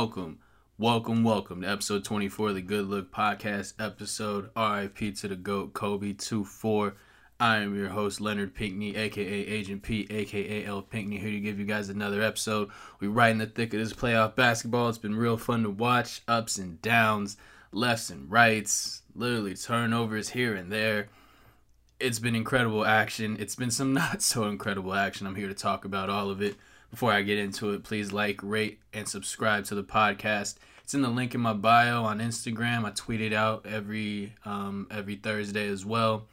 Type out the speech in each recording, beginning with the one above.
Welcome, welcome, welcome to episode 24 of the Good Look Podcast episode. RIP to the GOAT, Kobe 24. I am your host, Leonard Pinckney, aka Agent P, aka L Pinckney, here to give you guys another episode. We're right in the thick of this playoff basketball. It's been real fun to watch, ups and downs, lefts and rights, literally turnovers here and there. It's been incredible action. It's been some not so incredible action. I'm here to talk about all of it. Before I get into it, please like, rate, and subscribe to the podcast. It's in the link in my bio on Instagram. I tweet it out every um, every Thursday as well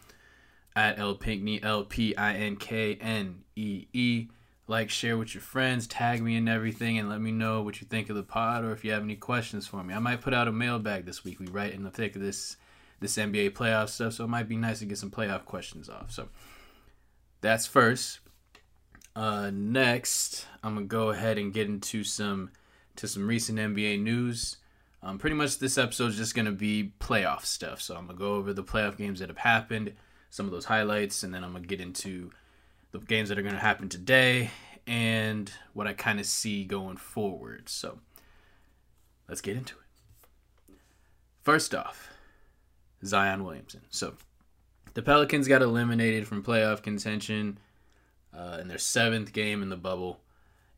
at L Pinckney L P I N K N E E. Like, share with your friends, tag me and everything, and let me know what you think of the pod or if you have any questions for me. I might put out a mailbag this week. We right in the thick of this this NBA playoff stuff, so it might be nice to get some playoff questions off. So that's first. Uh, next, I'm gonna go ahead and get into some to some recent NBA news. Um, pretty much this episode is just gonna be playoff stuff. So I'm gonna go over the playoff games that have happened, some of those highlights, and then I'm gonna get into the games that are gonna happen today and what I kind of see going forward. So let's get into it. First off, Zion Williamson. So the Pelicans got eliminated from playoff contention uh, in their seventh game in the bubble,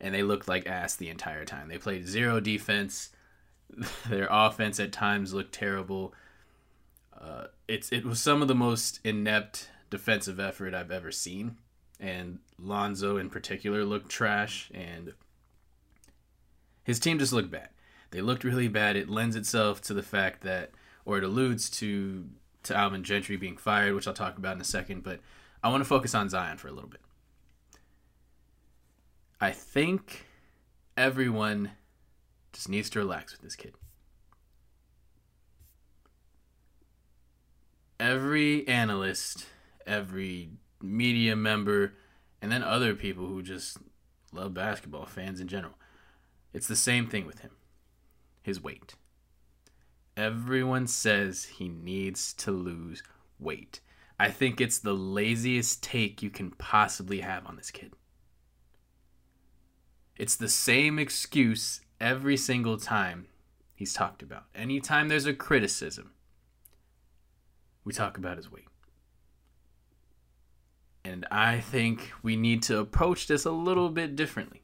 and they looked like ass the entire time. They played zero defense. their offense at times looked terrible. Uh, it's it was some of the most inept defensive effort I've ever seen, and Lonzo in particular looked trash, and his team just looked bad. They looked really bad. It lends itself to the fact that, or it alludes to to Alvin Gentry being fired, which I'll talk about in a second. But I want to focus on Zion for a little bit. I think everyone just needs to relax with this kid. Every analyst, every media member, and then other people who just love basketball, fans in general, it's the same thing with him his weight. Everyone says he needs to lose weight. I think it's the laziest take you can possibly have on this kid. It's the same excuse every single time he's talked about. Anytime there's a criticism, we talk about his weight. And I think we need to approach this a little bit differently.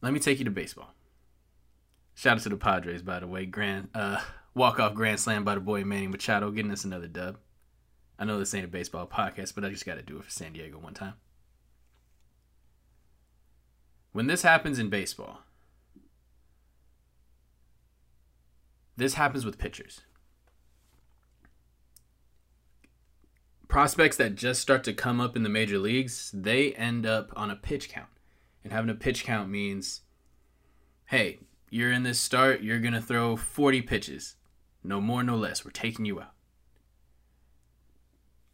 Let me take you to baseball. Shout out to the Padres, by the way. Grand uh, walk off grand slam by the boy Manny Machado, getting us another dub. I know this ain't a baseball podcast, but I just got to do it for San Diego one time. When this happens in baseball, this happens with pitchers. Prospects that just start to come up in the major leagues, they end up on a pitch count. And having a pitch count means hey, you're in this start, you're going to throw 40 pitches. No more, no less. We're taking you out.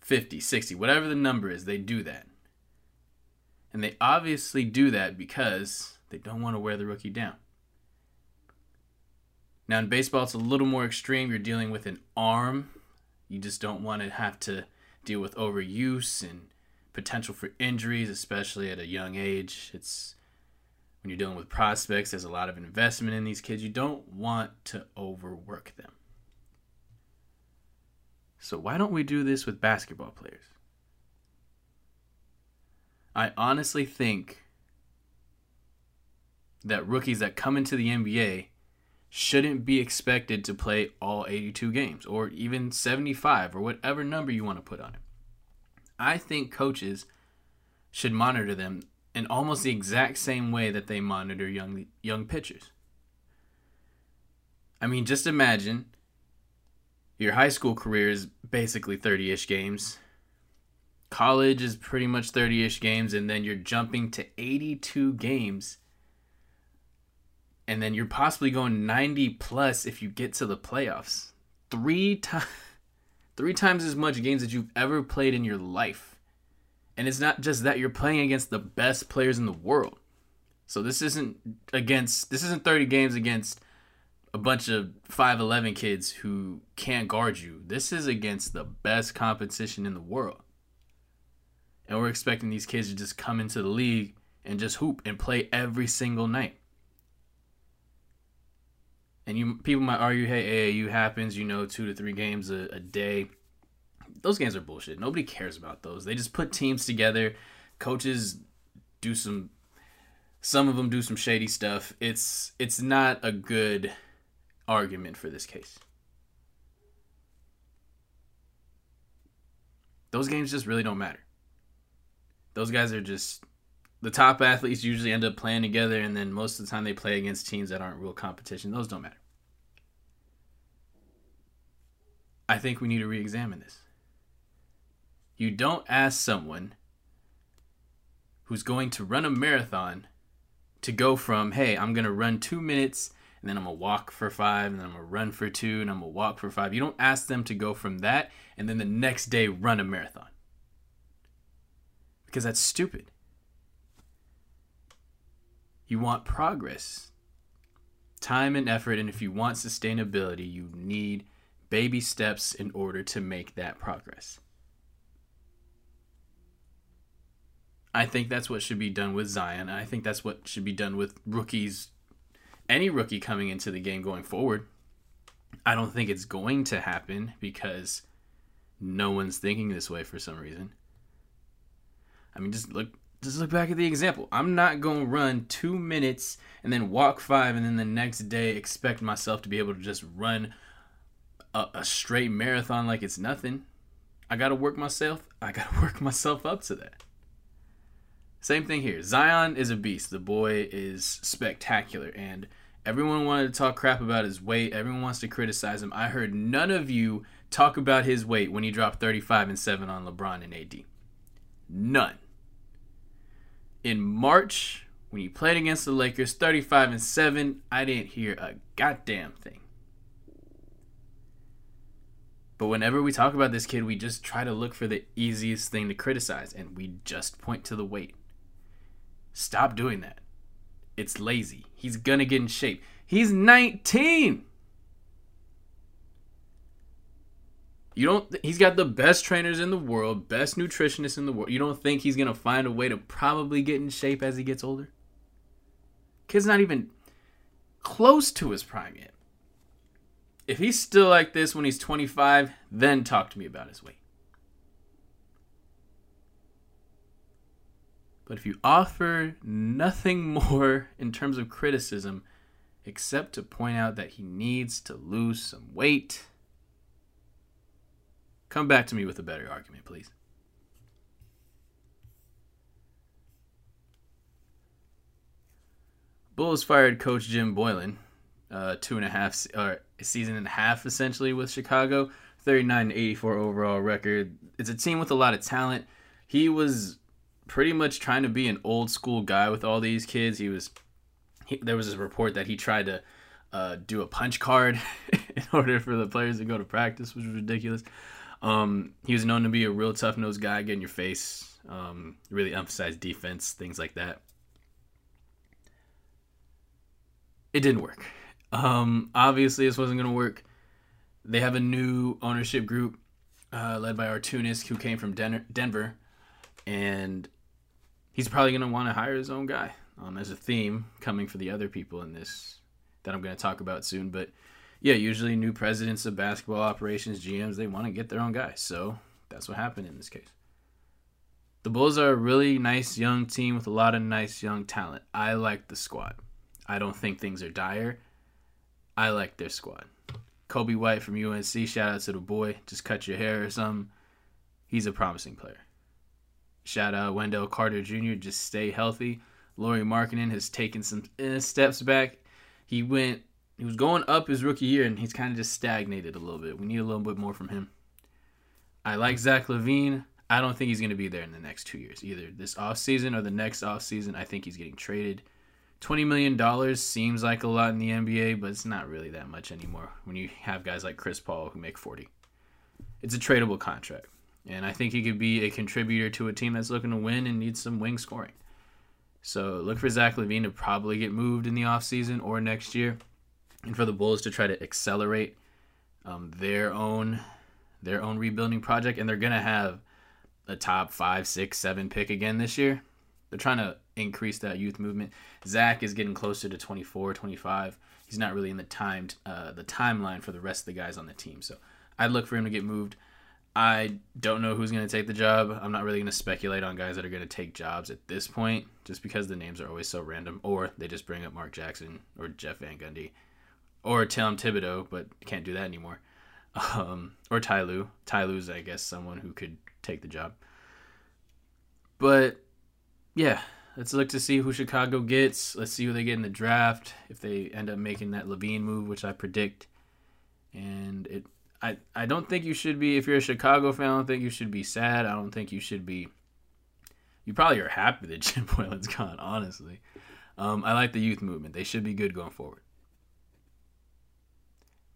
50, 60, whatever the number is, they do that. And they obviously do that because they don't want to wear the rookie down. Now, in baseball, it's a little more extreme. You're dealing with an arm. You just don't want to have to deal with overuse and potential for injuries, especially at a young age. It's when you're dealing with prospects, there's a lot of investment in these kids. You don't want to overwork them. So, why don't we do this with basketball players? I honestly think that rookies that come into the NBA shouldn't be expected to play all 82 games or even 75 or whatever number you want to put on it. I think coaches should monitor them in almost the exact same way that they monitor young young pitchers. I mean, just imagine your high school career is basically 30-ish games College is pretty much 30 ish games, and then you're jumping to 82 games. And then you're possibly going 90 plus if you get to the playoffs. Three times. Three times as much games that you've ever played in your life. And it's not just that you're playing against the best players in the world. So this isn't against this isn't 30 games against a bunch of 5'11 kids who can't guard you. This is against the best competition in the world and we're expecting these kids to just come into the league and just hoop and play every single night. And you people might argue, hey, AAU happens, you know, two to three games a, a day. Those games are bullshit. Nobody cares about those. They just put teams together. Coaches do some some of them do some shady stuff. It's it's not a good argument for this case. Those games just really don't matter. Those guys are just the top athletes usually end up playing together, and then most of the time they play against teams that aren't real competition. Those don't matter. I think we need to re examine this. You don't ask someone who's going to run a marathon to go from, hey, I'm going to run two minutes and then I'm going to walk for five and then I'm going to run for two and I'm going to walk for five. You don't ask them to go from that and then the next day run a marathon because that's stupid. You want progress, time and effort, and if you want sustainability, you need baby steps in order to make that progress. I think that's what should be done with Zion. I think that's what should be done with rookies, any rookie coming into the game going forward. I don't think it's going to happen because no one's thinking this way for some reason. I mean, just look just look back at the example. I'm not going to run two minutes and then walk five and then the next day expect myself to be able to just run a, a straight marathon like it's nothing. I got to work myself. I got to work myself up to that. Same thing here. Zion is a beast. The boy is spectacular. And everyone wanted to talk crap about his weight. Everyone wants to criticize him. I heard none of you talk about his weight when he dropped 35 and 7 on LeBron and AD. None in March when he played against the Lakers 35 and 7, I didn't hear a goddamn thing. But whenever we talk about this kid, we just try to look for the easiest thing to criticize and we just point to the weight. Stop doing that. It's lazy. He's going to get in shape. He's 19. You don't. He's got the best trainers in the world, best nutritionists in the world. You don't think he's gonna find a way to probably get in shape as he gets older? Kid's not even close to his prime yet. If he's still like this when he's 25, then talk to me about his weight. But if you offer nothing more in terms of criticism except to point out that he needs to lose some weight Come back to me with a better argument, please. Bulls fired coach Jim Boylen, uh, two and a half or season and a half essentially with Chicago, 39 84 overall record. It's a team with a lot of talent. He was pretty much trying to be an old school guy with all these kids. He was he, there was a report that he tried to uh, do a punch card in order for the players to go to practice, which was ridiculous. Um, he was known to be a real tough nosed guy, get in your face, um, really emphasize defense, things like that. It didn't work. Um, obviously, this wasn't going to work. They have a new ownership group uh, led by Arturas, who came from Den- Denver, and he's probably going to want to hire his own guy. Um, as a theme coming for the other people in this that I'm going to talk about soon, but yeah, usually new presidents of basketball operations, GMs, they want to get their own guy. So that's what happened in this case. The Bulls are a really nice young team with a lot of nice young talent. I like the squad. I don't think things are dire. I like their squad. Coby White from UNC, shout out to the boy. Just cut your hair or something. He's a promising player. Shout out Wendell Carter Jr. Just stay healthy. Lauri Markkanen has taken some eh, steps back. He went he was going up his rookie year and he's kind of just stagnated a little bit. We need a little bit more from him. I like Zach LaVine. I don't think he's going to be there in the next two years, either this offseason or the next offseason. I think he's getting traded. $20 million seems like a lot in the NBA, but it's not really that much anymore when you have guys like Chris Paul who make 40 It's a tradable contract. And I think he could be a contributor to a team that's looking to win and needs some wing scoring. So look for Zach LaVine to probably get moved in the offseason or next year and for the Bulls to try to accelerate um, their own their own rebuilding project, and they're gonna have a top five, six, seven pick again this year. they're trying to increase that youth movement. Zach is getting closer to 24, 25. He's not really in the timed uh, the timeline for the rest of the guys on the team. So I'd look for him to get moved. I don't know who's going to take the job. I'm not really going to speculate on guys that are going to take jobs at this point, just because the names are always so random. Or they just bring up Mark Jackson or Jeff Van Gundy or Tom Thibodeau, but can't do that anymore. Um, or Ty Lue. Ty Lue's, I guess, someone who could take the job. But yeah, let's look to see who Chicago gets. Let's see who they get in the draft. If they end up making that LaVine move, which I predict, and it, I, I don't think you should be. If you're a Chicago fan, I don't think you should be sad. I don't think you should be. You probably are happy that Jim Boylen's gone. Honestly, um, I like the youth movement. They should be good going forward.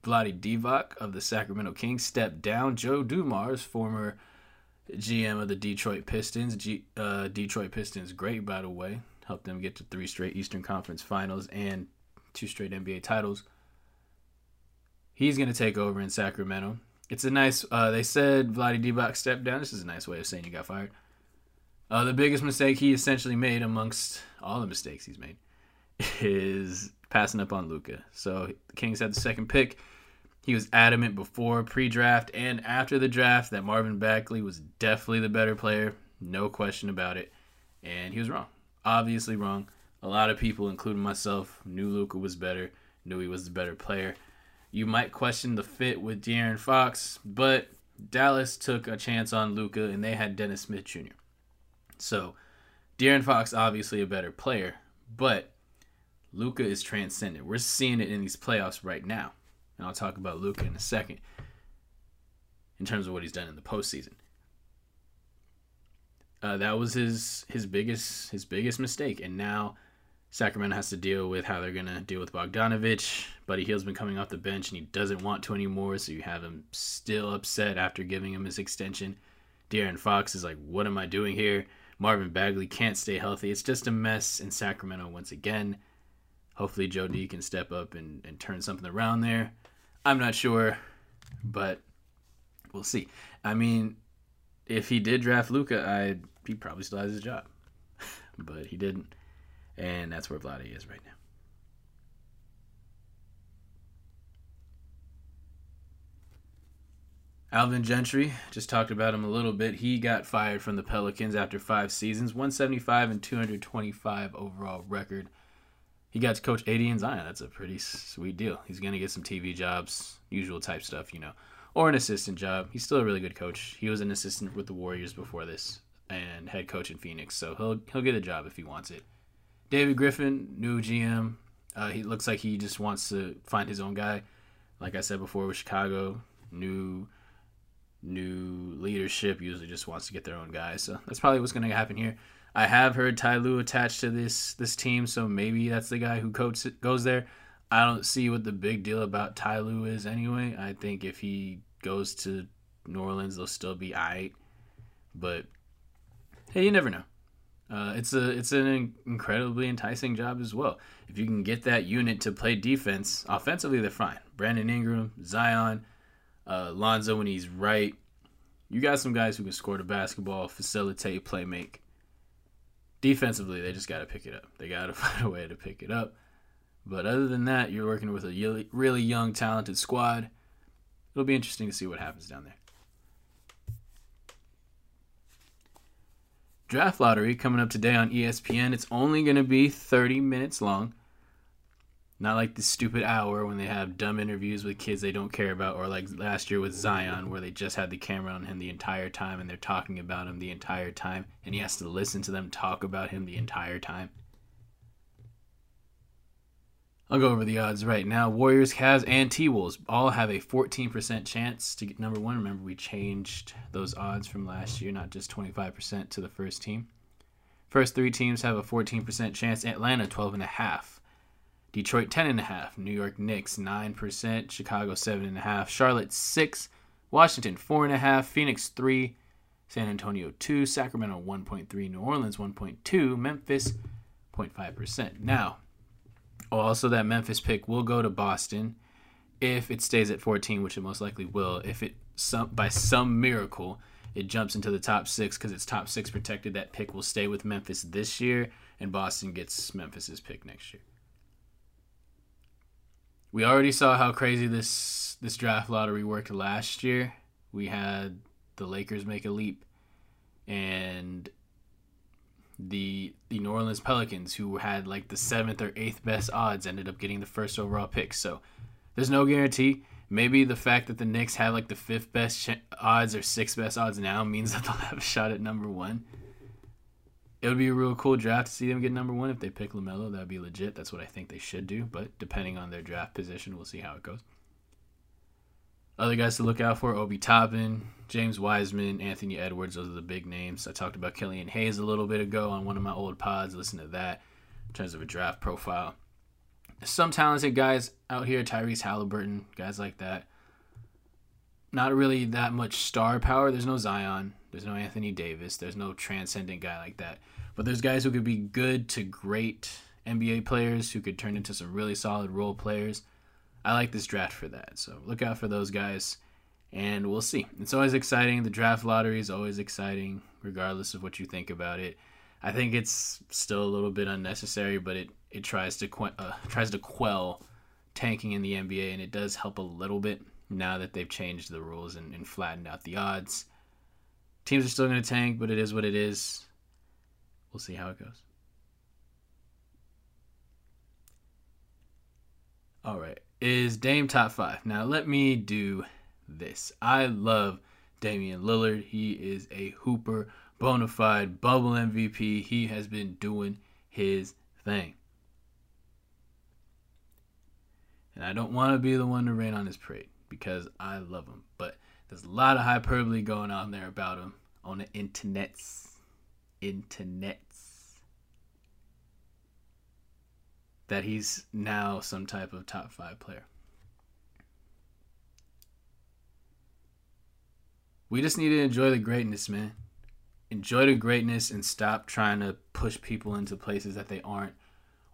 Vlade Divac of the Sacramento Kings stepped down. Joe Dumars, former GM of the Detroit Pistons. G, uh, Detroit Pistons, great by the way, helped them get to three straight Eastern Conference Finals and two straight NBA titles. He's going to take over in Sacramento. It's a nice. Uh, they said Vlade Divac stepped down. This is a nice way of saying he got fired. Uh, the biggest mistake he essentially made, amongst all the mistakes he's made, is passing up on Luka. So the Kings had the second pick. He was adamant before pre-draft and after the draft that Marvin Bagley was definitely the better player, no question about it. And he was wrong. Obviously wrong. A lot of people, including myself, knew Luka was better, knew he was the better player. You might question the fit with De'Aaron Fox, but Dallas took a chance on Luka and they had Dennis Smith Jr. So De'Aaron Fox obviously a better player, but Luka is transcendent. We're seeing it in these playoffs right now and I'll talk about Luka in a second in terms of what he's done in the postseason. Uh, that was his his biggest his biggest mistake, and now Sacramento has to deal with how they're gonna deal with Bogdanovic. Buddy Hield's been coming off the bench, and he doesn't want to anymore. So you have him still upset after giving him his extension. De'Aaron Fox is like, "What am I doing here?" Marvin Bagley can't stay healthy. It's just a mess in Sacramento once again. Hopefully, Joe D can step up and, and turn something around there. I'm not sure, but we'll see. I mean, if he did draft Luka, I he probably still has his job, but he didn't, and that's where Vlade is right now. Alvin Gentry, just talked about him a little bit. He got fired from the Pelicans after five seasons, 175 and 225 overall record he got to coach AD and Zion. That's a pretty sweet deal. He's gonna get some TV jobs, usual type stuff, you know, or an assistant job. He's still a really good coach. He was an assistant with the Warriors before this and head coach in Phoenix, so he'll he'll get a job if he wants it. David Griffin, new GM. Uh, he looks like he just wants to find his own guy. Like I said before with Chicago, new new leadership usually just wants to get their own guy. So that's probably what's going to happen here. I have heard Ty Lue attached to this this team, so maybe that's the guy who coach goes there. I don't see what the big deal about Ty Lue is anyway. I think if he goes to New Orleans, they'll still be alright. But hey, you never know. Uh, it's a it's an incredibly enticing job as well. If you can get that unit to play defense, offensively they're fine. Brandon Ingram, Zion, uh, Lonzo when he's right. You got some guys who can score the basketball, facilitate, play make defensively, they just got to pick it up. They got to find a way to pick it up. But other than that, you're working with a really young, talented squad. It'll be interesting to see what happens down there. Draft lottery coming up today on ESPN. It's only going to be 30 minutes long. Not like the stupid hour when they have dumb interviews with kids they don't care about, or like last year with Zion, where they just had the camera on him the entire time and they're talking about him the entire time, and he has to listen to them talk about him the entire time. I'll go over the odds right now. Warriors, Cavs, and T Wolves all have a 14% chance to get number one. Remember, we changed those odds from last year, not just 25% to the first team. First three teams have a 14% chance. Atlanta, 12.5. Detroit 10.5, New York Knicks 9%, Chicago 7.5, Charlotte 6, Washington 4.5, Phoenix 3, San Antonio 2, Sacramento 1.3, New Orleans 1.2, Memphis 0.5%. Now, also that Memphis pick will go to Boston if it stays at 14, which it most likely will. If it some by some miracle it jumps into the top six because it's top six protected. That pick will stay with Memphis this year, and Boston gets Memphis's pick next year. We already saw how crazy this this draft lottery worked last year. We had the Lakers make a leap, and the the New Orleans Pelicans, who had like the seventh or eighth best odds, ended up getting the first overall pick. So there's no guarantee. Maybe the fact that the Knicks have like the fifth best ch- odds or sixth best odds now means that they'll have a shot at number one. It would be a real cool draft to see them get number one if they pick LaMelo. That would be legit. That's what I think they should do. But depending on their draft position, we'll see how it goes. Other guys to look out for Obi Toppin, James Wiseman, Anthony Edwards. Those are the big names. I talked about Killian Hayes a little bit ago on one of my old pods. Listen to that in terms of a draft profile. Some talented guys out here Tyrese Halliburton, guys like that. Not really that much star power. There's no Zion. There's no Anthony Davis. There's no transcendent guy like that. But there's guys who could be good to great NBA players who could turn into some really solid role players. I like this draft for that. So look out for those guys and we'll see. It's always exciting. The draft lottery is always exciting, regardless of what you think about it. I think it's still a little bit unnecessary, but it, it tries to que- uh, tries to quell tanking in the NBA, and it does help a little bit now that they've changed the rules and, and flattened out the odds. Teams are still going to tank, but it is what it is. We'll see how it goes. All right. Is Dame top five? Now, let me do this. I love Damian Lillard. He is a hooper, bona fide bubble MVP. He has been doing his thing. And I don't want to be the one to rain on his parade because I love him. But there's a lot of hyperbole going on there about him on the internets. Internets. That he's now some type of top five player. We just need to enjoy the greatness, man. Enjoy the greatness and stop trying to push people into places that they aren't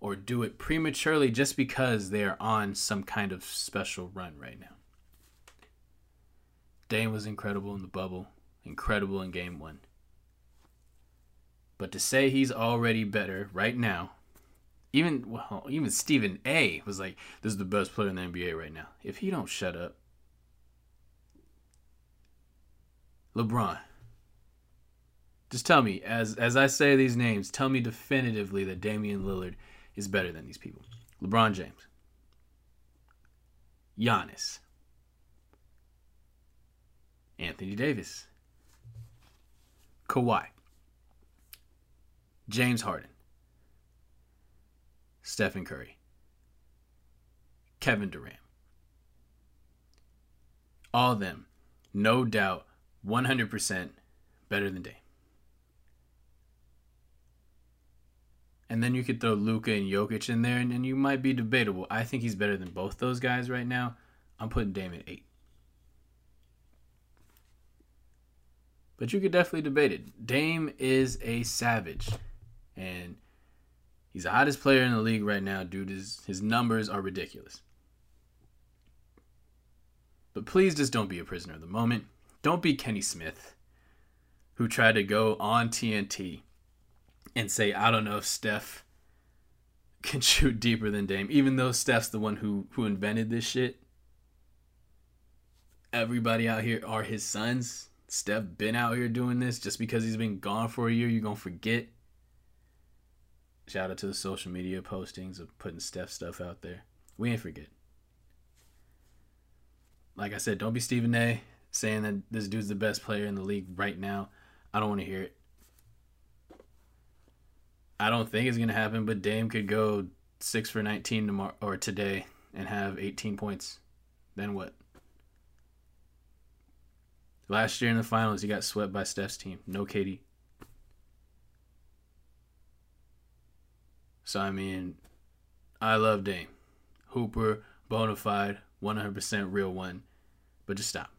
or do it prematurely just because they are on some kind of special run right now. Dame was incredible in the bubble, incredible in game one. But to say he's already better right now, even well, even Stephen A was like, "This is the best player in the NBA right now." If he don't shut up, LeBron. Just tell me, as as I say these names, tell me definitively that Damian Lillard is better than these people. LeBron James, Giannis, Anthony Davis, Kawhi, James Harden, Stephen Curry, Kevin Durant. All of them, no doubt, 100% better than Dame. And then you could throw Luka and Jokic in there, and, and you might be debatable. I think he's better than both those guys right now. I'm putting Dame at eight. But you could definitely debate it. Dame is a savage. And he's the hottest player in the league right now, dude. His, his numbers are ridiculous. But please just don't be a prisoner of the moment. Don't be Kenny Smith, who tried to go on TNT and say, I don't know if Steph can shoot deeper than Dame, even though Steph's the one who, who invented this shit. Everybody out here are his sons. Steph been out here doing this just because he's been gone for a year, you're gonna forget. Shout out to the social media postings of putting Steph stuff out there. We ain't forget. Like I said, don't be Stephen A saying that this dude's the best player in the league right now. I don't want to hear it. I don't think it's gonna happen, but Dame could go six for nineteen tomorrow or today and have eighteen points. Then what? Last year in the finals, he got swept by Steph's team. No KD. So I mean, I love Dame, Hooper, bona fide, one hundred percent real one. But just stop.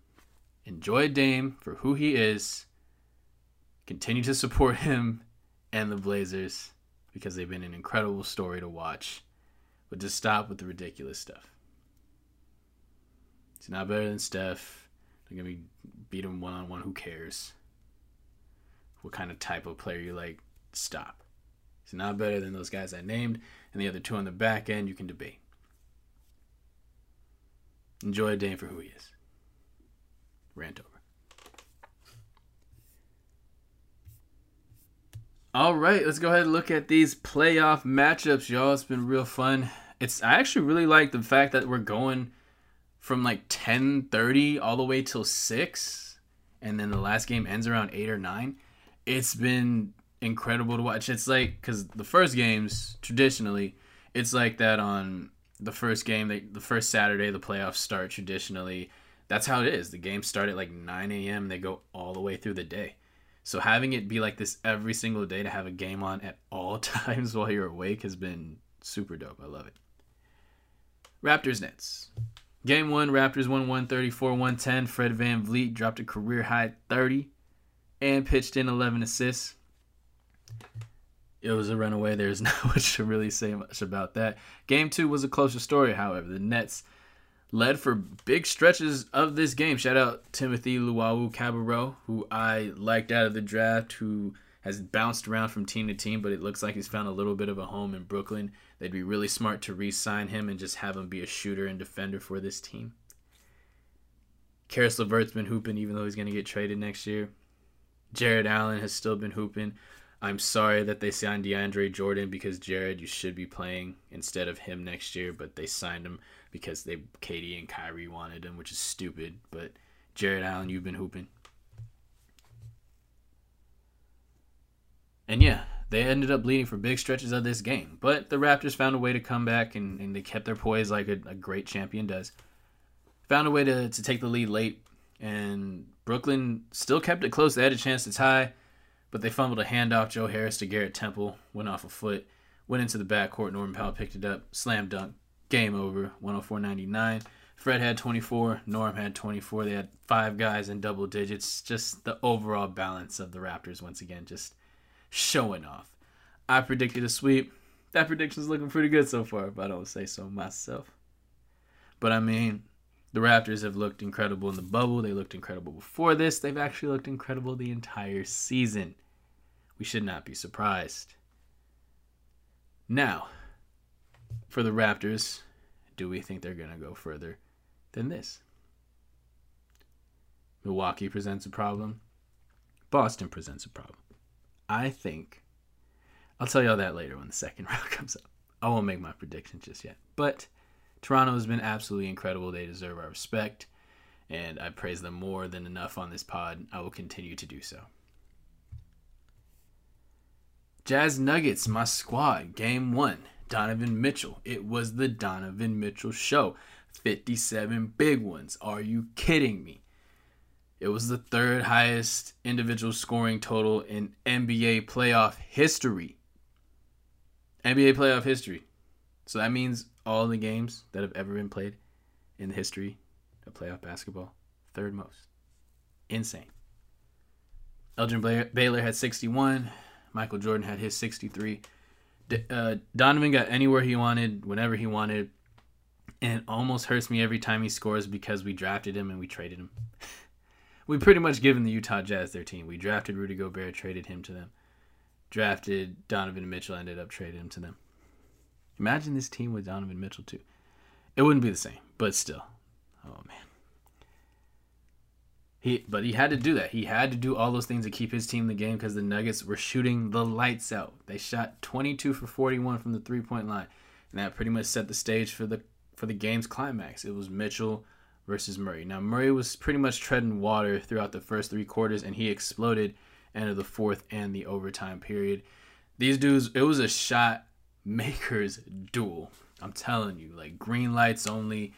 Enjoy Dame for who he is. Continue to support him and the Blazers because they've been an incredible story to watch. But just stop with the ridiculous stuff. He's not better than Steph. They're gonna be beat him one on one. Who cares? what kind of type of player you like, stop. He's not better than those guys I named, and the other two on the back end you can debate. Enjoy Dame for who he is. Rant over. All right, let's go ahead and look at these playoff matchups, y'all. It's been real fun. It's I actually really like the fact that we're going from like 10:30 all the way till 6 and then the last game ends around 8 or 9. It's been incredible to watch. It's like cuz the first games traditionally it's like that on the first game, they, the first Saturday the playoffs start traditionally. That's how it is. The games start at like 9 a.m. They go all the way through the day. So having it be like this every single day to have a game on at all times while you're awake has been super dope. I love it. Raptors Nets. Game one, Raptors won 134 110. Fred Van VanVleet dropped a career high 30 and pitched in 11 assists. It was a runaway. There's not much to really say much about that. Game two was a closer story, however. The Nets led for big stretches of this game. Shout out Timothy Luwawu-Cabarrot, who I liked out of the draft, who has bounced around from team to team, but it looks like he's found a little bit of a home in Brooklyn. They'd be really smart to re sign him and just have him be a shooter and defender for this team. Caris LeVert's been hooping even though he's going to get traded next year. Jarrett Allen has still been hooping. I'm sorry that they signed DeAndre Jordan because Jarrett, you should be playing instead of him next year, but they signed him because they KD and Kyrie wanted him, which is stupid. But Jarrett Allen, you've been hooping. And yeah, they ended up leading for big stretches of this game. But the Raptors found a way to come back and, and they kept their poise like a, a great champion does. Found a way to, to take the lead late, and Brooklyn still kept it close. They had a chance to tie, but they fumbled a handoff. Joe Harris to Garrett Temple, went off a foot, went into the backcourt. Norman Powell picked it up, slam dunk, Game over, 104.99. Fred had 24, Norm had 24. They had five guys in double digits. Just the overall balance of the Raptors, once again, just showing off. I predicted a sweep. That prediction's looking pretty good so far, if I don't say so myself. But I mean, the Raptors have looked incredible in the bubble. They looked incredible before this. They've actually looked incredible the entire season. We should not be surprised. Now, for the Raptors, do we think they're going to go further than this? Milwaukee presents a problem. Boston presents a problem. I think I'll tell y'all that later when the second round comes up. I won't make my predictions just yet. But Toronto has been absolutely incredible. They deserve our respect, and I praise them more than enough on this pod. I will continue to do so. Jazz Nuggets, my squad, game one. Donovan Mitchell. It was the Donovan Mitchell show. 57 big ones. Are you kidding me? It was the third highest individual scoring total in NBA playoff history. NBA playoff history. So that means all the games that have ever been played in the history of playoff basketball, third most. Insane. Elgin Baylor had 61. Michael Jordan had his 63 uh, Donovan got anywhere he wanted, whenever he wanted, and it almost hurts me every time he scores because we drafted him and we traded him. we pretty much given the Utah Jazz their team. We drafted Rudy Gobert, traded him to them. Drafted Donovan Mitchell, ended up trading him to them. Imagine this team with Donovan Mitchell too. It wouldn't be the same, but still. Oh man. He, but he had to do that. He had to do all those things to keep his team in the game because the Nuggets were shooting the lights out. They shot 22 for 41 from the three point line, and that pretty much set the stage for the for the game's climax. It was Mitchell versus Murray. Now Murray was pretty much treading water throughout the first three quarters, and he exploded end of the fourth and the overtime period. These dudes, it was a shot makers duel. I'm telling you, like green lights only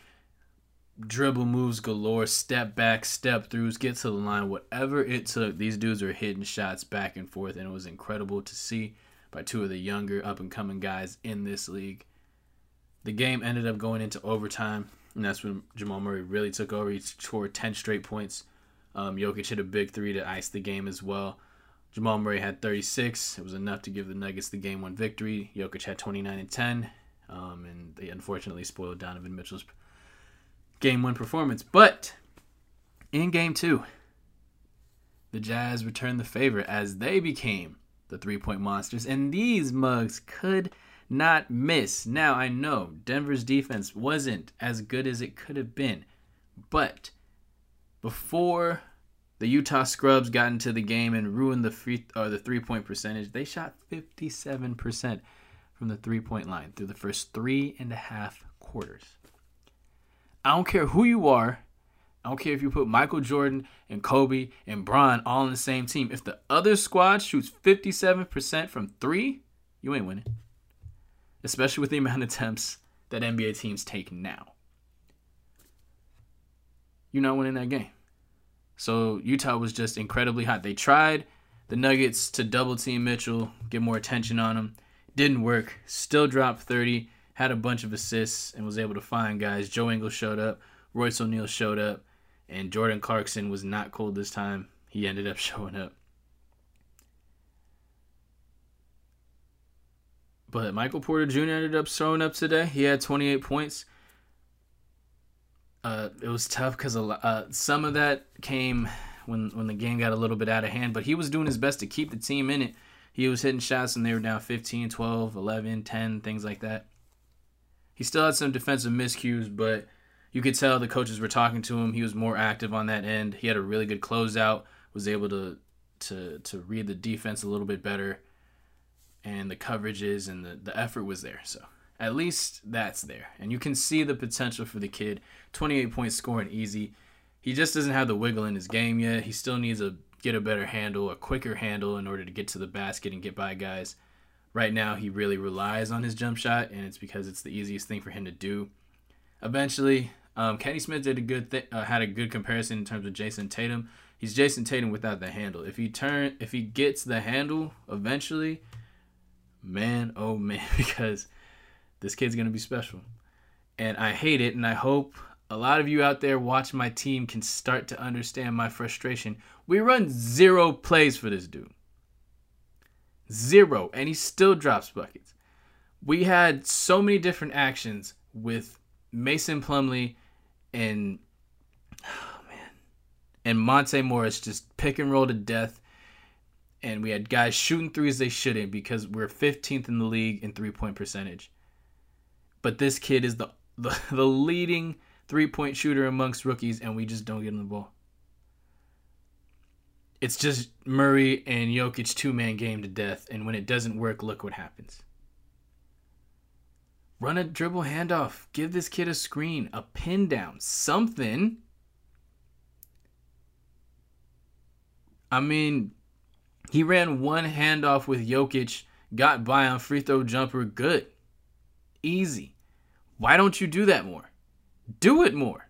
dribble moves galore, step back, step throughs, get to the line, whatever it took. These dudes were hitting shots back and forth, and it was incredible to see by two of the younger up and coming guys in this league. The game ended up going into overtime, and that's when Jamal Murray really took over. He scored 10 straight points. Um, Jokic hit a big three to ice the game as well. Jamal Murray had 36. It was enough to give the Nuggets the game one victory. Jokic had 29 and 10, um, and they unfortunately spoiled Donovan Mitchell's game one performance. But in game two, the Jazz returned the favor as they became the three point monsters, and these mugs could not miss. Now, I know Denver's defense wasn't as good as it could have been, but before the Utah Scrubs got into the game and ruined the free or the three point percentage, they shot 57% from the three point line through the first three and a half quarters. I don't care who you are. I don't care if you put Michael Jordan and Kobe and Bron all on the same team. If the other squad shoots 57% from three, you ain't winning. Especially with the amount of attempts that NBA teams take now. You're not winning that game. So Utah was just incredibly hot. They tried the Nuggets to double team Mitchell, get more attention on him. Didn't work. Still dropped 30, had a bunch of assists, and was able to find guys. Joe Ingles showed up, Royce O'Neale showed up, and Jordan Clarkson was not cold this time. He ended up showing up. But Michael Porter Jr. ended up showing up today. He had 28 points. Uh, it was tough because uh, some of that came when when the game got a little bit out of hand, but he was doing his best to keep the team in it. He was hitting shots and they were down 15, 12, 11, 10, things like that. He still had some defensive miscues, but you could tell the coaches were talking to him. He was more active on that end. He had a really good closeout, was able to to to read the defense a little bit better and the coverages and the, the effort was there. So at least that's there. And you can see the potential for the kid. 28 points scoring easy. He just doesn't have the wiggle in his game yet. He still needs to get a better handle, a quicker handle in order to get to the basket and get by guys. Right now, he really relies on his jump shot, and it's because it's the easiest thing for him to do. Eventually, um, Kenny Smith did a good th- uh, had a good comparison in terms of Jayson Tatum. He's Jayson Tatum without the handle. If he turn, if he gets the handle eventually, man, oh man, because this kid's gonna be special, and I hate it, and I hope a lot of you out there watching my team can start to understand my frustration. We run zero plays for this dude. Zero. And he still drops buckets. We had so many different actions with Mason Plumlee and oh man. And Monte Morris just pick and roll to death. And we had guys shooting threes they shouldn't because we're 15th in the league in three point percentage. But this kid is the the, the leading three point shooter amongst rookies, and we just don't get him the ball. It's just Murray and Jokic two man game to death, and when it doesn't work, look what happens. Run a dribble handoff. Give this kid a screen, a pin down, something. I mean, he ran one handoff with Jokic, got by on free throw jumper, good. Easy. Why don't you do that more? Do it more.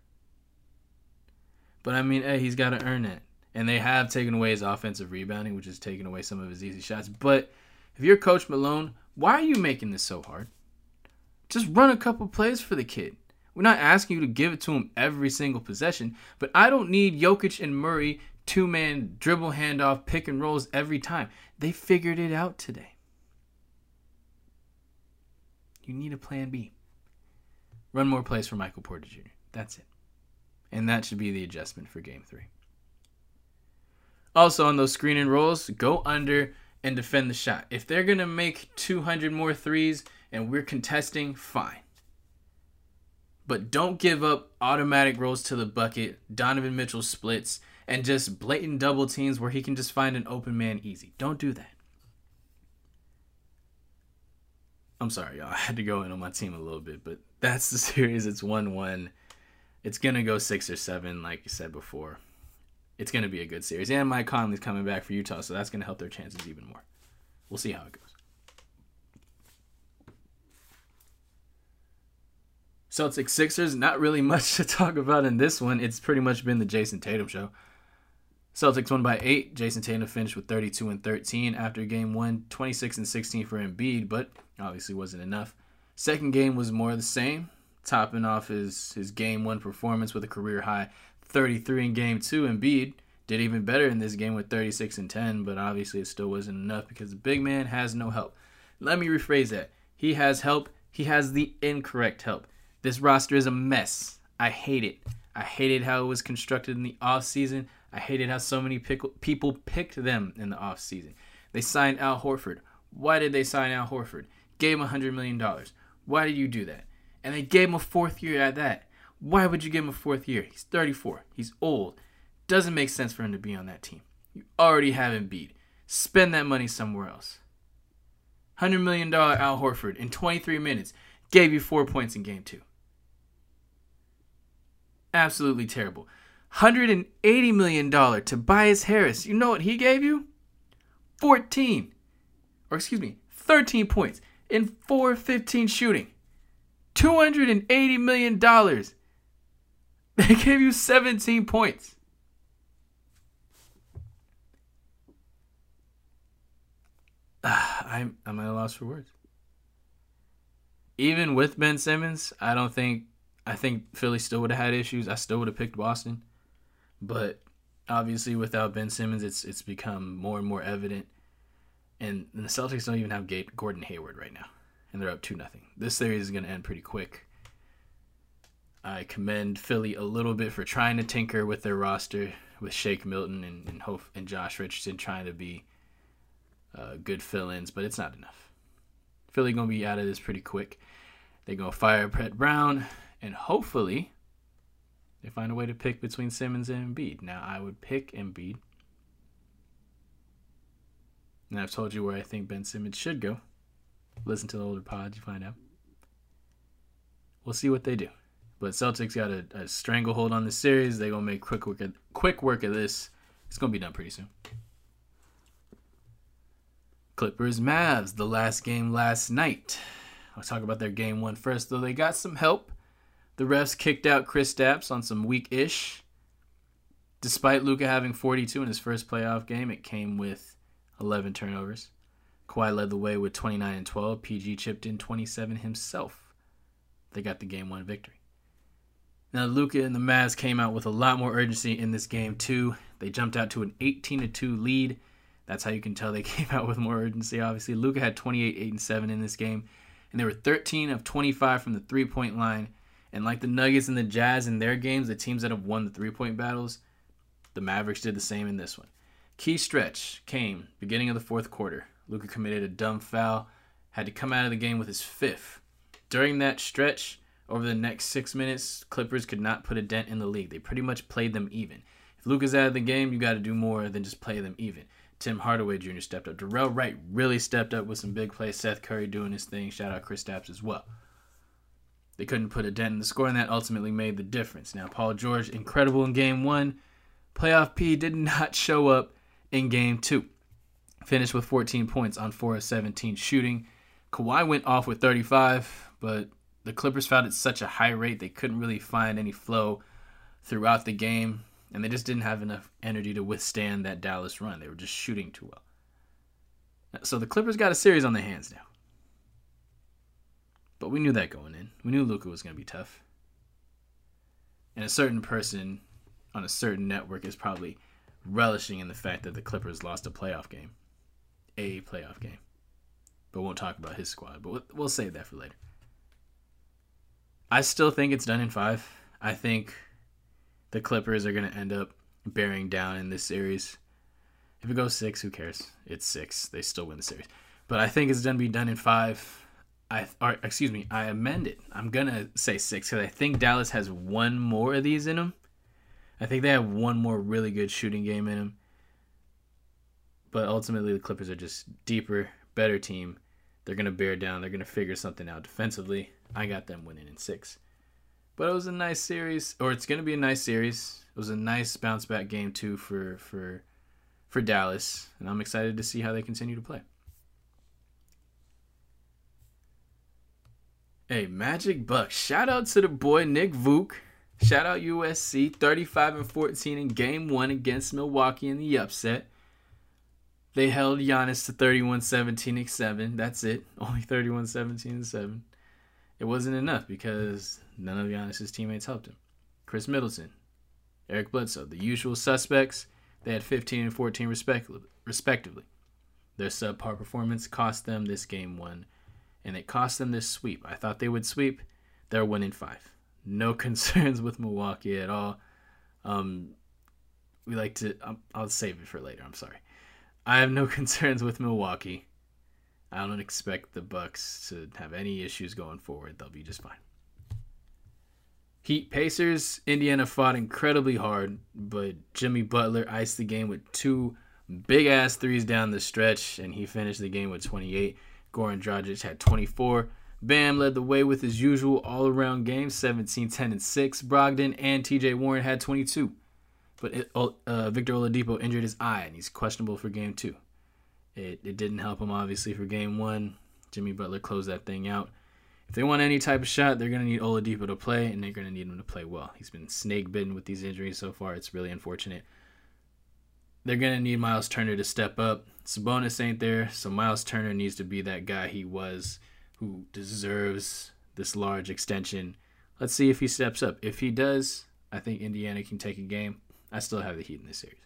But I mean, hey, he's got to earn it. And they have taken away his offensive rebounding, which has taken away some of his easy shots. But if you're Coach Malone, why are you making this so hard? Just run a couple plays for the kid. We're not asking you to give it to him every single possession, but I don't need Jokic and Murray two man dribble handoff, pick and rolls every time. They figured it out today. You need a plan B. Run more plays for Michael Porter Jr. That's it. And that should be the adjustment for game three. Also, on those screen and rolls, go under and defend the shot. If they're going to make 200 more threes and we're contesting, fine. But don't give up automatic rolls to the bucket, Donovan Mitchell splits, and just blatant double teams where he can just find an open man easy. Don't do that. I'm sorry, y'all. I had to go in on my team a little bit, but that's the series. It's 1 1. It's going to go 6 or 7, like you said before. It's going to be a good series. And Mike Conley's coming back for Utah, so that's going to help their chances even more. We'll see how it goes. Celtics Sixers, not really much to talk about in this one. It's pretty much been the Jayson Tatum show. Celtics won by 8. Jayson Tatum finished with 32 and 13 after game 1, 26 and 16 for Embiid, but obviously wasn't enough. Second game was more the same, topping off his, his game 1 performance with a career high 33 in game 2. Embiid did even better in this game with 36 and 10, but obviously it still wasn't enough because the big man has no help. Let me rephrase that. He has help, he has the incorrect help. This roster is a mess. I hate it. I hated how it was constructed in the offseason. I hated how so many pick- people picked them in the offseason. They signed Al Horford. Why did they sign Al Horford? Gave him $100 million. Why did you do that? And they gave him a fourth year at that. Why would you give him a fourth year? He's 34. He's old. Doesn't make sense for him to be on that team. You already have Embiid. Spend that money somewhere else. $100 million Al Horford in 23 minutes gave you four points in game two. Absolutely terrible. $180 million Tobias Harris. You know what he gave you? 14. Or excuse me, 13 points in 415 shooting. $280 million. They gave you 17 points. I'm I'm at a loss for words. Even with Ben Simmons, I don't think I think Philly still would have had issues. I still would have picked Boston, but obviously without Ben Simmons, it's it's become more and more evident. And, the Celtics don't even have Gordon Hayward right now, and they're up two nothing. This series is going to end pretty quick. I commend Philly a little bit for trying to tinker with their roster with Shake Milton and and, Hope, and Josh Richardson trying to be uh, good fill-ins, but it's not enough. Philly gonna be out of this pretty quick. They're gonna fire Brett Brown, and hopefully they find a way to pick between Simmons and Embiid. Now I would pick Embiid, and I've told you where I think Ben Simmons should go. Listen to the older pods, you find out. We'll see what they do. But Celtics got a, a stranglehold on the series. They're gonna make quick work of, quick work of this. It's gonna be done pretty soon. Clippers Mavs, the last game last night. I'll talk about their game one first, though they got some help. The refs kicked out Kristaps on some weak ish. Despite Luka having 42 in his first playoff game, it came with 11 turnovers. Kawhi led the way with 29 and 12. PG chipped in 27 himself. They got the game one victory. Now Luka and the Mavs came out with a lot more urgency in this game too. They jumped out to an 18 2 lead that's how you can tell they came out with more urgency. Obviously, Luka had 28, 8, and 7 in this game, and they were 13 of 25 from the three point line. And like the Nuggets and the Jazz in their games, the teams that have won the three point battles, the Mavericks did the same in this one. Key stretch came beginning of the fourth quarter. Luka committed a dumb foul, had to come out of the game with his fifth. During that stretch, over the next six minutes, Clippers could not put a dent in the league. They pretty much played them even. If Luka's out of the game, you got to do more than just play them even. Tim Hardaway Jr. stepped up. Dorell Wright really stepped up with some big plays. Seth Curry doing his thing. Shout out Kristaps as well. They couldn't put a dent in the score, and that ultimately made the difference. Now, Paul George, incredible in game one. Playoff P did not show up in game two. Finished with 14 points on 4 of 17 shooting. Kawhi went off with 35, but the Clippers found at such a high rate they couldn't really find any flow throughout the game and they just didn't have enough energy to withstand that Dallas run. They were just shooting too well. So the Clippers got a series on their hands now. But we knew that going in. We knew Luka was going to be tough. And a certain person on a certain network is probably relishing in the fact that the Clippers lost a playoff game. A playoff game. But won't talk about his squad. But we'll save that for later. I still think it's done in five. I think the Clippers are going to end up bearing down in this series. If it goes six, who cares? It's six. They still win the series. But I think it's going to be done in five. I or, excuse me, I amend it. I'm gonna say six because I think Dallas has one more of these in them. I think they have one more really good shooting game in them. But ultimately, the Clippers are just deeper, better team. They're gonna bear down. They're gonna figure something out defensively. I got them winning in six. But it was a nice series, or it's to be a nice series. It was a nice bounce back game too for for for Dallas, and I'm excited to see how they continue to play. Hey, Magic Bucks! Shout out to the boy Nick Vuk. Shout out USC, 35 and 14 in Game One against Milwaukee in the upset. They held Giannis to 31 17 and 7. That's it. Only 31 17 and 7 it wasn't enough because none of Giannis's teammates helped him. Khris Middleton, Eric Bledsoe, the usual suspects, they had 15 and 14 respectively. Their subpar performance cost them this game one, and it cost them this sweep. I thought they would sweep. They're winning five. no concerns with Milwaukee at all. Um, we like to. I'll, I'll save it for later. I'm sorry. I have no concerns with Milwaukee. I don't expect the Bucks to have any issues going forward. They'll be just fine. Heat Pacers. Indiana fought incredibly hard, but Jimmy Butler iced the game with two big ass threes down the stretch, and he finished the game with 28. Goran Dragic had 24. Bam led the way with his usual all around game 17, 10, and 6. Brogdon and TJ Warren had 22. But it, uh, Victor Oladipo injured his eye, and he's questionable for game two. It, it didn't help him, obviously, for game one. Jimmy Butler closed that thing out. If they want any type of shot, they're going to need Oladipo to play, and they're going to need him to play well. He's been snake bitten with these injuries so far. It's really unfortunate. They're going to need Miles Turner to step up. Sabonis ain't there, so Miles Turner needs to be that guy he was who deserves this large extension. Let's see if he steps up. If he does, I think Indiana can take a game. I still have the Heat in this series.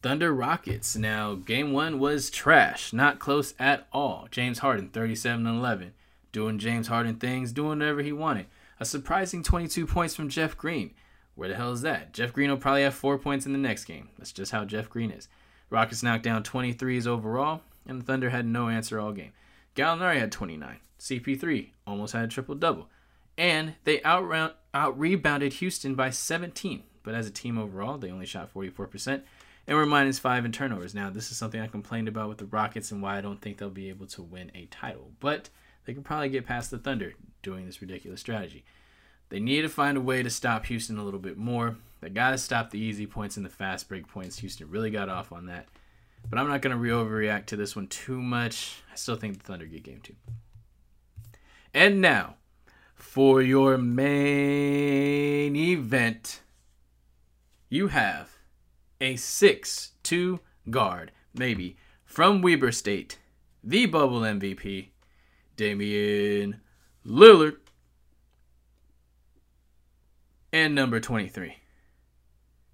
Thunder Rockets. Now, game one was trash, not close at all. James Harden, 37 11, doing James Harden things, doing whatever he wanted. A surprising 22 points from Jeff Green. Where the hell is that? Jeff Green will probably have four points in the next game. That's just how Jeff Green is. Rockets knocked down 23s overall, and the Thunder had no answer all game. Gallinari had 29. CP3 almost had a triple double. And they out rebounded Houston by 17. But as a team overall, they only shot 44% and we're minus five in turnovers. Now, this is something I complained about with the Rockets and why I don't think they'll be able to win a title. But they can probably get past the Thunder doing this ridiculous strategy. They need to find a way to stop Houston a little bit more. They got to stop the easy points and the fast break points. Houston really got off on that. But I'm not going to re overreact to this one too much. I still think the Thunder get game two. And now, for your main event, you have a 6 2 guard, maybe, from Weber State, the bubble MVP, Damian Lillard. And number 23,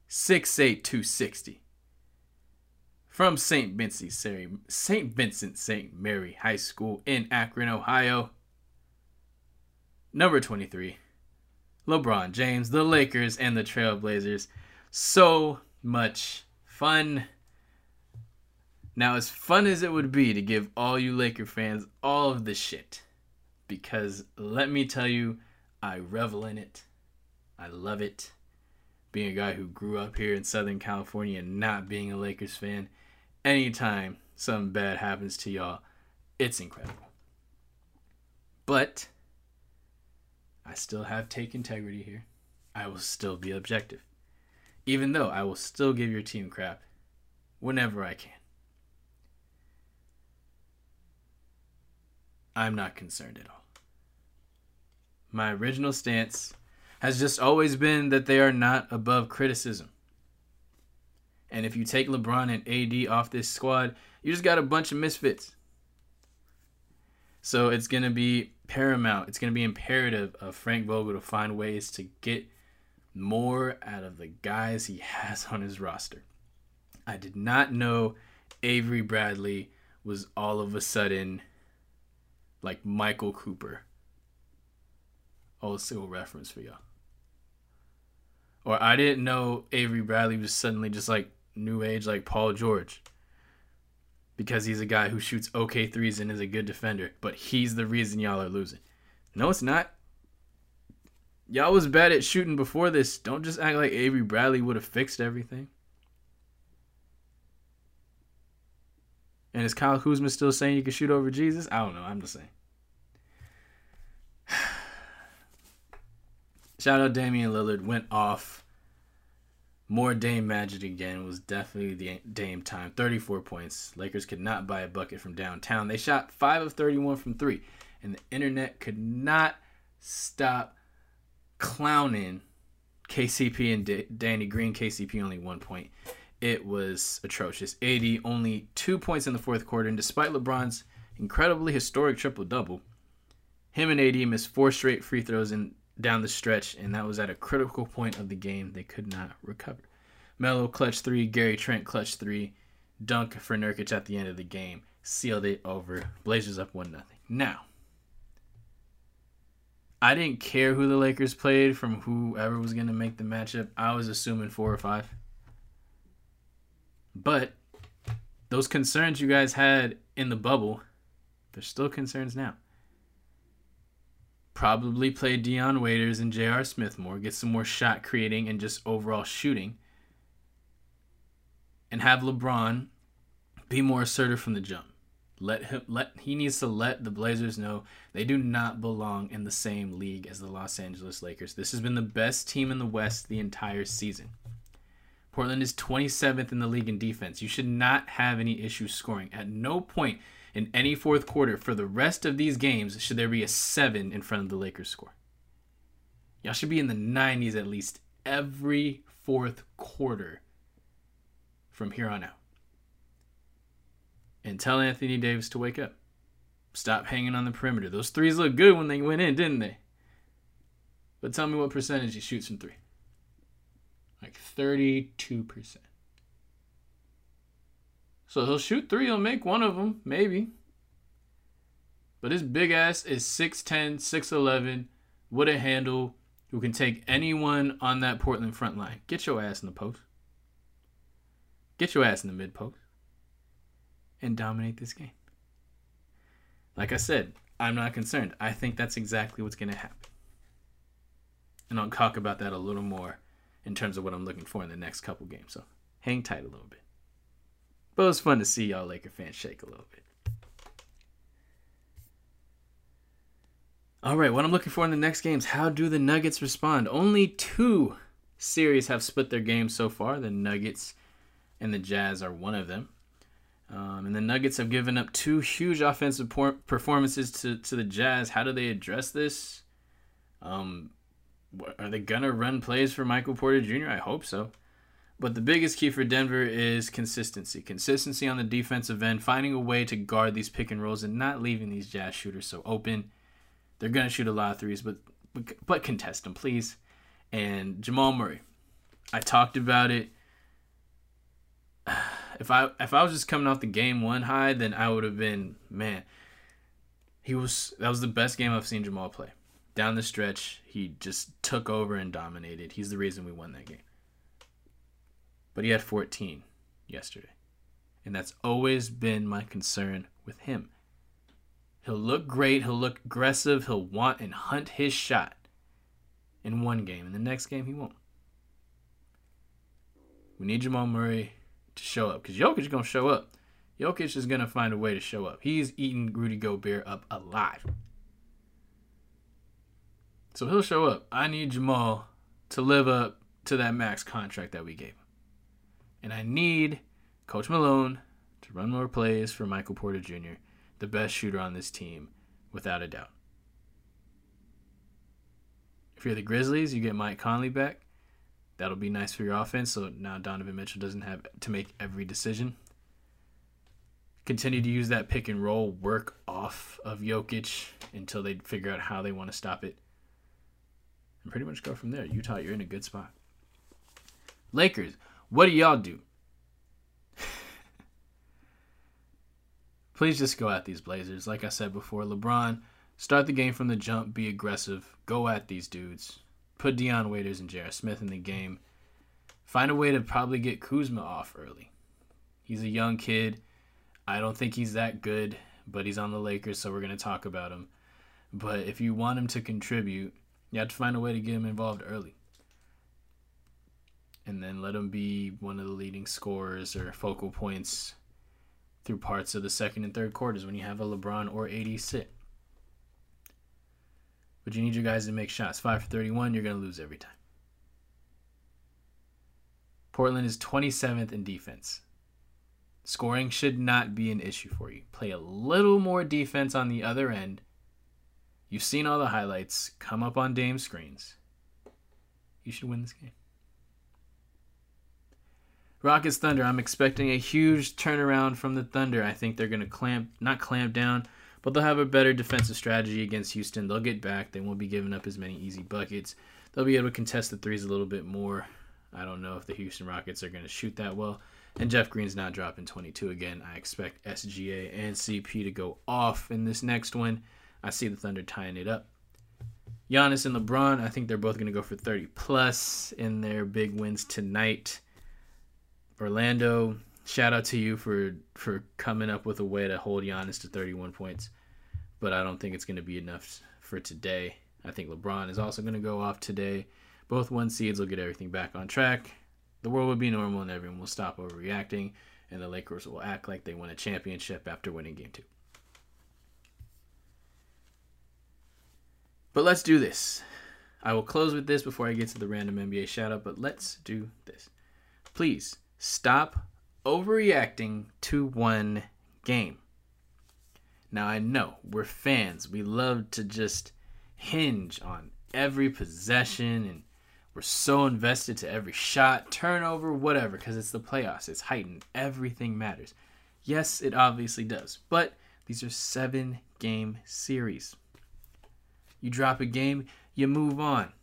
6'8, From St. St. Vincent St. Mary High School in Akron, Ohio. Number 23, LeBron James, the Lakers, and the Trailblazers. So much fun. Now, as fun as it would be to give all you Laker fans all of the shit, because let me tell you, I revel in it. I love it. Being a guy who grew up here in Southern California and not being a Lakers fan, anytime something bad happens to y'all, it's incredible. But I still have take integrity here. I will still be objective even though I will still give your team crap whenever I can. I'm not concerned at all. My original stance has just always been that they are not above criticism. And if you take LeBron and AD off this squad, you just got a bunch of misfits. So it's going to be paramount, it's going to be imperative of Frank Vogel to find ways to get more out of the guys he has on his roster. I did not know Avery Bradley was all of a sudden like Michael Cooper. Old school reference for y'all. Or I didn't know Avery Bradley was suddenly just like new age like Paul George. Because he's a guy who shoots okay threes and is a good defender, but he's the reason y'all are losing. No, it's not. Y'all was bad at shooting before this. Don't just act like Avery Bradley would have fixed everything. And is Kyle Kuzma still saying you can shoot over Jesus? I don't know. I'm just saying. Shout out Damian Lillard. Went off. More Dame magic again was definitely the Dame time. 34 points. Lakers could not buy a bucket from downtown. They shot 5 of 31 from 3. And the internet could not stop clowning KCP and D- Danny Green. KCP only one point. It was atrocious. AD only two points in the fourth quarter, and despite LeBron's incredibly historic triple double, him and AD missed four straight free throws in down the stretch, and that was at a critical point of the game they could not recover. Melo clutch three, Gary Trent clutch three, dunk for Nurkic at the end of the game sealed it over. Blazers up one nothing. Now, I didn't care who the Lakers played from whoever was going to make the matchup. I was assuming four or five. But those concerns you guys had in the bubble, there's still concerns now. Probably play Dion Waiters and J.R. Smith more, get some more shot creating and just overall shooting. And have LeBron be more assertive from the jump. Let him let he needs to let the Blazers know they do not belong in the same league as the Los Angeles Lakers. This has been the best team in the West the entire season. Portland is 27th in the league in defense. You should not have any issues scoring. At no point in any fourth quarter for the rest of these games should there be a 7 in front of the Lakers score. Y'all should be in the 90s at least every fourth quarter from here on out and tell Anthony Davis to wake up. Stop hanging on the perimeter. Those threes look good when they went in, didn't they? But tell me what percentage he shoots from three. Like 32%. So he'll shoot three, he'll make one of them, maybe. But his big ass is 6'10, 6'11, with a handle, who can take anyone on that Portland front line. Get your ass in the post. Get your ass in the mid post and dominate this game. Like I said, I'm not concerned. I think that's exactly what's going to happen. And I'll talk about that a little more in terms of what I'm looking for in the next couple games. So hang tight a little bit. But it was fun to see y'all Laker fans shake a little bit. All right, what I'm looking for in the next games, how do the Nuggets respond? Only two series have split their games so far. The Nuggets and the Jazz are one of them. Um, and the Nuggets have given up two huge offensive por- performances to, to the Jazz. How do they address this? Um, are they gonna run plays for Michael Porter Jr.? I hope so. But the biggest key for Denver is consistency. Consistency on the defensive end, finding a way to guard these pick and rolls and not leaving these Jazz shooters so open. They're gonna shoot a lot of threes, but but, but contest them, please. And Jamal Murray, I talked about it if I if I was just coming off the game one high, then I would have been man. He was that was the best game I've seen Jamal play. Down the stretch, he just took over and dominated. He's the reason we won that game. But he had 14 yesterday. And that's always been my concern with him. He'll look great, he'll look aggressive, he'll want and hunt his shot in one game. In the next game, he won't. We need Jamal Murray to show up because Jokic is gonna show up. Jokic is gonna find a way to show up. He's eating Rudy Gobert up alive. So he'll show up. I need Jamal to live up to that max contract that we gave him. And I need Coach Malone to run more plays for Michael Porter Jr., the best shooter on this team, without a doubt. If you're the Grizzlies, you get Mike Conley back. That'll be nice for your offense. So now Donovan Mitchell doesn't have to make every decision. Continue to use that pick and roll, work off of Jokic until they figure out how they want to stop it. And pretty much go from there. Utah, you're in a good spot. Lakers, what do y'all do? Please just go at these Blazers. Like I said before, LeBron, start the game from the jump, be aggressive, go at these dudes put Dion Waiters and J.R. Smith in the game. Find a way to probably get Kuzma off early. He's a young kid. I don't think he's that good, but he's on the Lakers, so we're going to talk about him. But if you want him to contribute, you have to find a way to get him involved early. And then let him be one of the leading scorers or focal points through parts of the second and third quarters when you have a LeBron or AD sit. But you need your guys to make shots. 5 for 31, you're going to lose every time. Portland is 27th in defense. Scoring should not be an issue for you. Play a little more defense on the other end. You've seen all the highlights. Come up on Dame screens. You should win this game. Rockets Thunder. I'm expecting a huge turnaround from the Thunder. I think they're going to clamp, not clamp down, but they'll have a better defensive strategy against Houston. They'll get back. They won't be giving up as many easy buckets. They'll be able to contest the threes a little bit more. I don't know if the Houston Rockets are going to shoot that well. And Jeff Green's not dropping 22 again. I expect SGA and CP to go off in this next one. I see the Thunder tying it up. Giannis and LeBron, I think they're both going to go for 30 plus in their big wins tonight. Orlando, shout out to you for for coming up with a way to hold Giannis to 31 points, but I don't think it's going to be enough for today. I think LeBron is also going to go off today. Both one seeds will get everything back on track. The world will be normal and everyone will stop overreacting, and the Lakers will act like they won a championship after winning game two. But let's do this. I will close with this before I get to the random NBA shoutout, but let's do this. Please stop overreacting to one game. Now, I know we're fans. We love to just hinge on every possession and we're so invested to every shot, turnover, whatever, because it's the playoffs. It's heightened. Everything matters. Yes, it obviously does. But these are seven game series. You drop a game, you move on.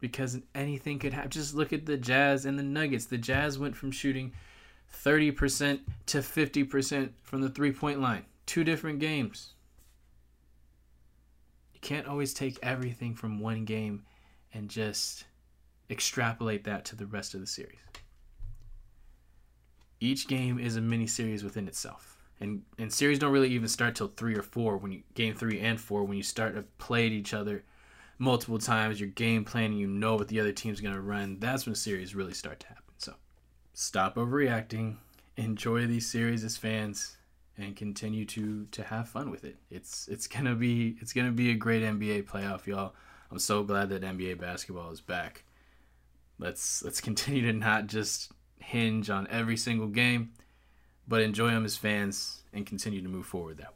Because anything could happen. Just look at the Jazz and the Nuggets. The Jazz went from shooting 30% to 50% from the three point line. Two different games. You can't always take everything from one game and just extrapolate that to the rest of the series. Each game is a mini series within itself and and series don't really even start till three or four when you game three and four when you start to play at each other multiple times you're game planning you know what the other team's going to run that's when series really start to happen. So stop overreacting enjoy these series as fans and continue to to have fun with it. It's it's gonna be it's gonna be a great nba playoff y'all. I'm so glad that nba basketball is back. Let's let's continue to not just hinge on every single game but enjoy them as fans and continue to move forward that way.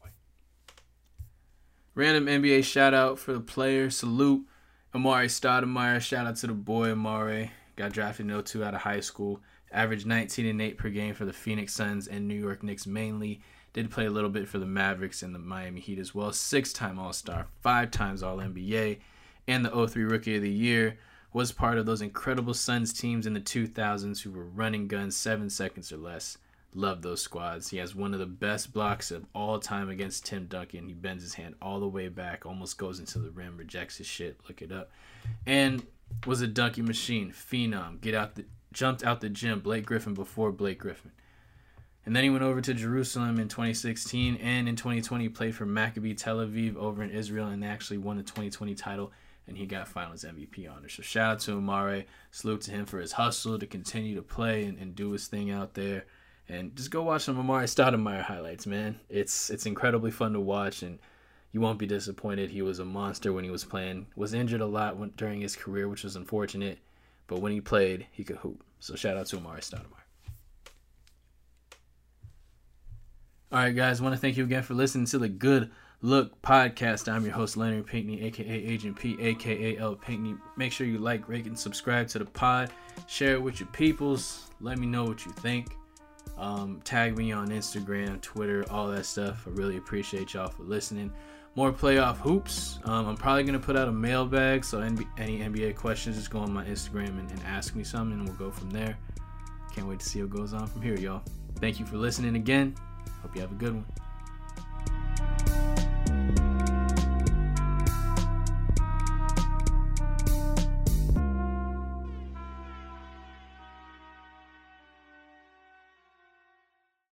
Random NBA shout out for the player. Salute Amar'e Stoudemire. Shout out to the boy Amar'e. Got drafted in 02 out of high school. Averaged 19 and 8 per game for the Phoenix Suns and New York Knicks mainly. Did play a little bit for the Mavericks and the Miami Heat as well. Six time All Star, five times All NBA, and the 03 Rookie of the Year. Was part of those incredible Suns teams in the 2000s who were running guns seven seconds or less. Love those squads. He has one of the best blocks of all time against Tim Duncan. He bends his hand all the way back, almost goes into the rim, rejects his shit. Look it up. And was a dunking machine, phenom. Get out the jumped out the gym. Blake Griffin before Blake Griffin. And then he went over to Jerusalem in 2016 and in 2020 played for Maccabi Tel Aviv over in Israel and actually won the 2020 title and he got finals MVP honor. So shout out to Amar'e. Salute to him for his hustle to continue to play and, and do his thing out there and just go watch some Amar'e Stoudemire highlights, man. It's it's incredibly fun to watch, and you won't be disappointed. He was a monster when he was playing. Was injured a lot when, during his career, which was unfortunate, but when he played, he could hoop. So shout out to Amar'e Stoudemire. All right, guys, want to thank you again for listening to the Good Look podcast. I'm your host, Leonard Pinckney, aka Agent P, aka L Pinckney. Make sure you like, rate, and subscribe to the pod. Share it with your peoples. Let me know what you think. Um, tag me on Instagram, Twitter, all that stuff. I really appreciate y'all for listening. More playoff hoops. Um, I'm probably gonna put out a mailbag, so any NBA questions, just go on my Instagram and, and ask me something, and we'll go from there. Can't wait to see what goes on from here, y'all. Thank you for listening again. Hope you have a good one.